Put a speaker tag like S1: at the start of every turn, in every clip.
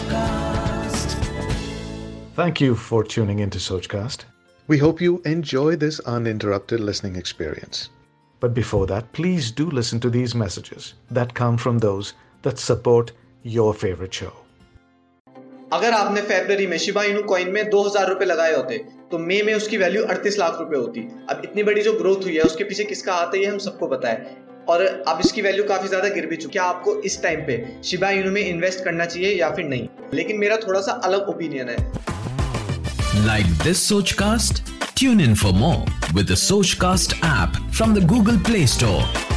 S1: Sochcast.
S2: Thank you for tuning into Sochcast.
S3: We hope you enjoy this uninterrupted listening experience.
S2: But before that, please do listen to these messages that come from those that support your favorite show.
S4: अगर आपने फेब्रवरी में Shiba Inu coin में दो हज़ार रुपए लगाए होते तो मई में उसकी वैल्यू 38 लाख रुपए होती अब इतनी बड़ी जो ग्रोथ हुई है उसके पीछे किसका हाथ है ये हम सबको पता है और अब इसकी वैल्यू काफ़ी ज़्यादा गिर भी चुकी है। आपको इस टाइम पे शिबा यूनो में इन्वेस्ट करना चाहिए या फिर नहीं? लेकिन मेरा थोड़ा सा अलग ओपिनियन है।
S1: Like this show cast tune in for more with cast app from the Google Play Store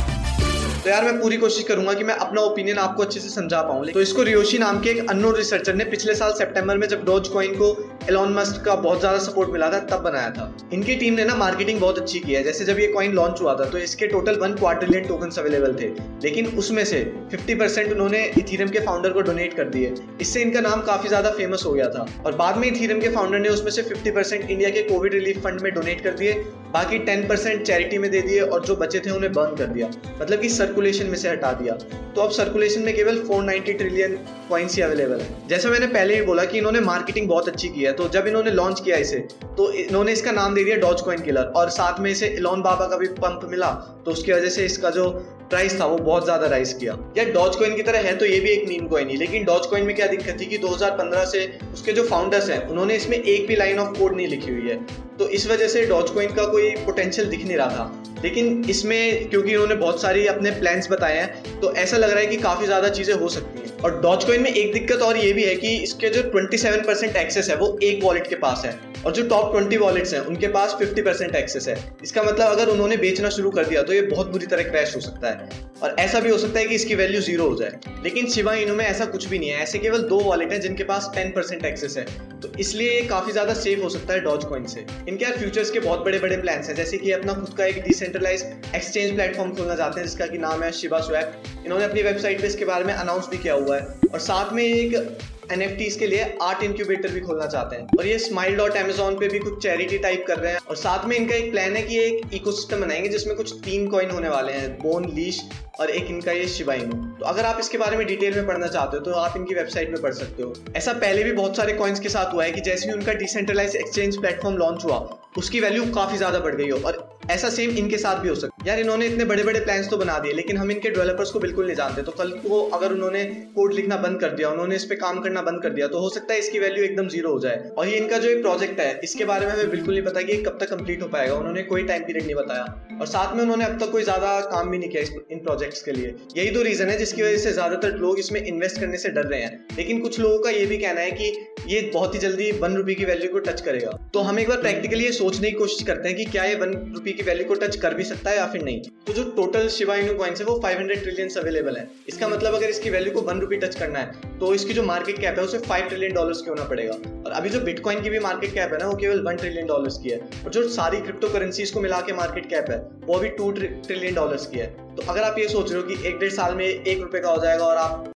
S4: तो यार मैं पूरी कोशिश करूँगा कि मैं अपना ओपिनियन आपको अच्छे से समझा पाऊँ। तो इसको रियोशी नाम के एक अननोन रिसर्चर ने पिछले साल सितंबर में जब डॉज कॉइन को एलॉन मस्क का बहुत ज़्यादा सपोर्ट मिला था, तब बनाया था। इनकी टीम ने ना मार्केटिंग बहुत अच्छी की है। जैसे जब ये कॉइन लॉन्च हुआ था तो इसके total one quadrillion token available थे। लेकिन उसमें से 50 परसेंट उन्होंने इथीरियम के फाउंडर को डोनेट कर दिए। इससे इनका नाम काफ़ी ज़्यादा फ़ेमस हो गया था। और बाद में इथीरियम के फाउंडर ने उसमें से 50 परसेंट इंडिया के कोविड रिलीफ फंड में डोनेट कर दिए। बाकी टेन परसेंट चैरिटी में दे दिए और जो बचे थे उन्हें बर्न कर दिया। मतलब कि सर्कुलेशन में से हटा दिया। तो अब सर्कुलेशन में केवल 490 ट्रिलियन कॉइन्स ही अवेलेबल है। जैसे मैंने पहले ही बोला कि इन्होंने मार्केटिंग बहुत अच्छी की है तो जब इन्होंने लॉन्च किया इसे तो इन्होंने इसका नाम दे दिया डॉज कॉइन किलर और साथ में इसे इलॉन बाबा का भी पंप मिला तो उसकी वजह से इसका जो प्राइस था वो बहुत ज़्यादा राइज किया। या डॉज कॉइन की तरह है तो ये भी एक मीम कॉइन ही, लेकिन डॉज कॉइन में क्या दिक्कत थी कि 2015 से उसके जो फाउंडर्स हैं, उन्होंने इसमें एक भी लाइन ऑफ़ कोड नहीं लिखी हुई है। तो इस वजह से डॉज कॉइन का कोई पोटेंशियल दिख नहीं रहा था। लेकिन इसमें क्योंकि इन्होंने बहुत सारी अपने प्लान्स बताए हैं तो ऐसा लग रहा है कि काफ़ी ज़्यादा चीज़ें हो सकती हैं। और डॉज कॉइन में एक दिक्कत और ये भी है कि इसके जो 27 परसेंट एक्सेस है, वो एक वॉलेट के पास है। और जो टॉप 20 वॉलेट्स हैं, उनके पास 50 परसेंट एक्सेस है। इसका मतलब अगर उन्होंने बेचना शुरू कर दिया तो ये बहुत बुरी तरह क्रैश हो सकता है। और ऐसा भी हो सकता है कि इसकी वैल्यू ज़ीरो हो जाए। लेकिन शिवा इनू में ऐसा कुछ भी नहीं है। ऐसे केवल दो वॉलेट हैं जिनके पास टेन परसेंट एक्सेस है। तो इसलिए ये काफ़ी ज़्यादा सेफ़ हो सकता है डॉज कॉइन से। इनके यार फ्यूचर्स के बहुत बड़े बड़े प्लान हैं। जैसे कि अपना खुद का एक डिसेंट्रलाइज एक्सचेंज प्लेटफॉर्म खोलना चाहते हैं, जिसका कि नाम है शिवा स्वैप। इन्होंने अपनी वेबसाइट पर इसके बारे में अनाउंस भी किया हुआ है। और साथ में एक एन के लिए आर्ट इंक्यूबेटर भी खोलना चाहते हैं। और ये स्माइल डॉट एमेजोन पे भी कुछ चैरिटी टाइप कर रहे हैं। और साथ में इनका एक प्लान है कि एक इकोसिस्टम बनाएँगे, जिसमें कुछ तीन कॉइन होने वाले हैं बोन लीश और एक इनका ये शिवाइनो तो अगर आप इसके बारे में डिटेल में पढ़ना चाहते हो तो आप इनकी वेबसाइट में पढ़ सकते हो। ऐसा पहले भी बहुत सारे कॉइन्स के साथ हुआ है कि जैसे ही उनका डिसेंट्रलाइज एक्सचेंज प्लेटफॉर्म लॉन्च हुआ, उसकी वैल्यू काफ़ी ज़्यादा बढ़ गई हो। और ऐसा सेम इनके साथ भी हो सकता है यार इन्होंने इतने बड़े बड़े प्लान्स तो बना दिए, लेकिन हम इनके डेवलपर्स को बिल्कुल नहीं जानते तो कल को अगर उन्होंने कोड लिखना बंद कर दिया, उन्होंने इस पे काम करना बंद कर दिया तो हो सकता है इसकी वैल्यू एकदम ज़ीरो हो जाए। और ये इनका जो एक प्रोजेक्ट है, इसके बारे में हमें बिल्कुल नहीं पता कि कब तक कंप्लीट हो पाएगा, उन्होंने कोई टाइम पीरियड नहीं बताया। और साथ में उन्होंने अब तक कोई ज़्यादा काम भी नहीं किया इन प्रोजेक्ट्स के लिए। यही दो रीजन है जिसकी वजह से ज़्यादातर लोग इसमें इन्वेस्ट करने से डर रहे हैं। लेकिन कुछ लोगों का ये भी कहना है कि ये बहुत ही जल्दी वन रुपी की वैल्यू को टच करेगा। तो हम एक बार प्रैक्टिकली ये सोचने की कोशिश करते हैं कि क्या ये वन रुपी की वैल्यू को टच कर भी सकता है या फिर नहीं? तो जो टोटल शिवा इनू कॉइन्स है, वो 500 ट्रिलियन अवेलेबल है। इसका मतलब अगर इसकी वैल्यू को वन रुपी टच करना है तो इसकी जो मार्केट कैप है, उसे फाइव ट्रिलियन डॉलर्स की होना पड़ेगा? और अभी जो बिटकॉइन की भी मार्केट कैप है ना, वो केवल वन ट्रिलियन डॉलर्स की है। और जो सारी क्रिप्टो करेंसीज को मिला के मार्केट कैप है, वो अभी टू ट्रिलियन डॉलर्स की है। तो अगर आप ये सोच रहे हो कि एक डेढ़ साल में एक रुपए का हो जाएगा और आप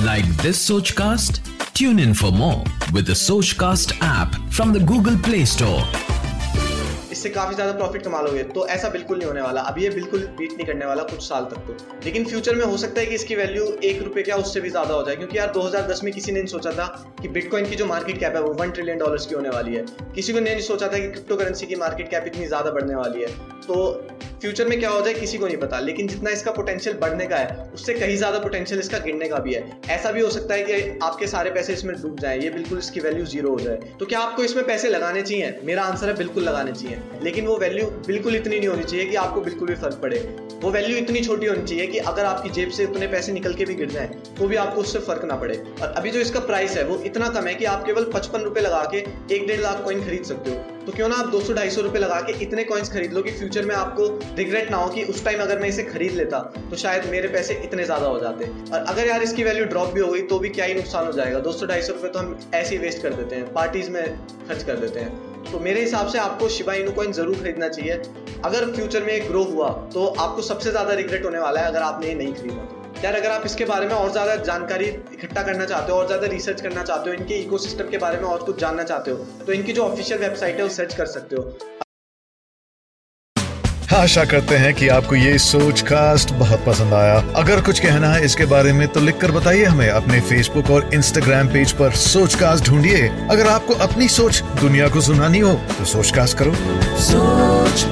S1: Like this Sochcast? Tune in for more with the Sochcast app from the Google Play Store.
S4: इससे काफ़ी ज़्यादा प्रॉफिट कमा लोगे तो ऐसा बिल्कुल नहीं होने वाला। अभी ये बिल्कुल बीट नहीं करने वाला कुछ साल तक तो लेकिन फ्यूचर में हो सकता है कि इसकी वैल्यू एक रुपए क्या उससे भी ज़्यादा हो जाए। क्योंकि यार 2010 में किसी ने नहीं सोचा था कि बिटकॉइन की जो मार्केट कैप है वो वन ट्रिलियन डॉलर की होने वाली है। किसी को नहीं सोचा था कि क्रिप्टो करेंसी की मार्केट कैप इतनी ज़्यादा बढ़ने वाली है। तो फ्यूचर में क्या हो जाए किसी को नहीं पता, लेकिन जितना इसका पोटेंशियल बढ़ने का है, उससे कहीं ज़्यादा पोटेंशियल इसका गिरने का भी है। ऐसा भी हो सकता है कि आपके सारे पैसे इसमें डूब जाए, ये बिल्कुल इसकी वैल्यू ज़ीरो हो जाए। तो क्या आपको इसमें पैसे लगाने चाहिए? मेरा आंसर है बिल्कुल लगाने चाहिए। लेकिन वो वैल्यू बिल्कुल इतनी नहीं होनी चाहिए कि आपको बिल्कुल भी फ़र्क पड़े। वो वैल्यू इतनी छोटी होनी चाहिए कि अगर आपकी जेब से उतने पैसे निकल के भी गिर जाए तो भी आपको उससे फ़र्क ना पड़े। और अभी जो इसका प्राइस है, वो इतना कम है कि आप केवल पचपन रुपए लगा के एक डेढ़ लाख कॉइन खरीद सकते हो। तो क्यों ना आप दो सौ, ढाई सौ रुपए लगा के इतने कॉइन्स खरीद लो कि फ्यूचर में आपको रिग्रेट ना हो कि उस टाइम अगर मैं इसे खरीद लेता तो शायद मेरे पैसे इतने ज़्यादा हो जाते। और अगर यार इसकी वैल्यू ड्रॉप भी हो गई तो भी क्या ही नुकसान हो जाएगा? दो सौ, ढाई सौ रुपए तो हम ऐसे ही वेस्ट कर देते हैं पार्टीज़ में खर्च कर देते हैं। तो मेरे हिसाब से आपको शिबा इनू कॉइन ज़रूर खरीदना चाहिए। अगर फ्यूचर में ग्रो हुआ तो आपको सबसे ज़्यादा रिग्रेट होने वाला है अगर आपने ये नहीं खरीदा। तो यार अगर आप इसके बारे में और ज़्यादा जानकारी इकट्ठा करना चाहते हो और ज़्यादा रिसर्च करना चाहते हो इनके इकोसिस्टम के बारे में और कुछ जानना चाहते हो तो इनकी जो ऑफिशियल वेबसाइट है वो सर्च कर सकते हो।
S3: आशा करते हैं कि आपको ये सोच कास्ट बहुत पसंद आया। अगर कुछ कहना है इसके बारे में तो लिख कर बताइए हमें अपने फेसबुक और इंस्टाग्राम पेज पर सोच कास्ट ढूंढिए। अगर आपको अपनी सोच दुनिया को सुनानी हो तो सोच कास्ट करो।
S1: सोच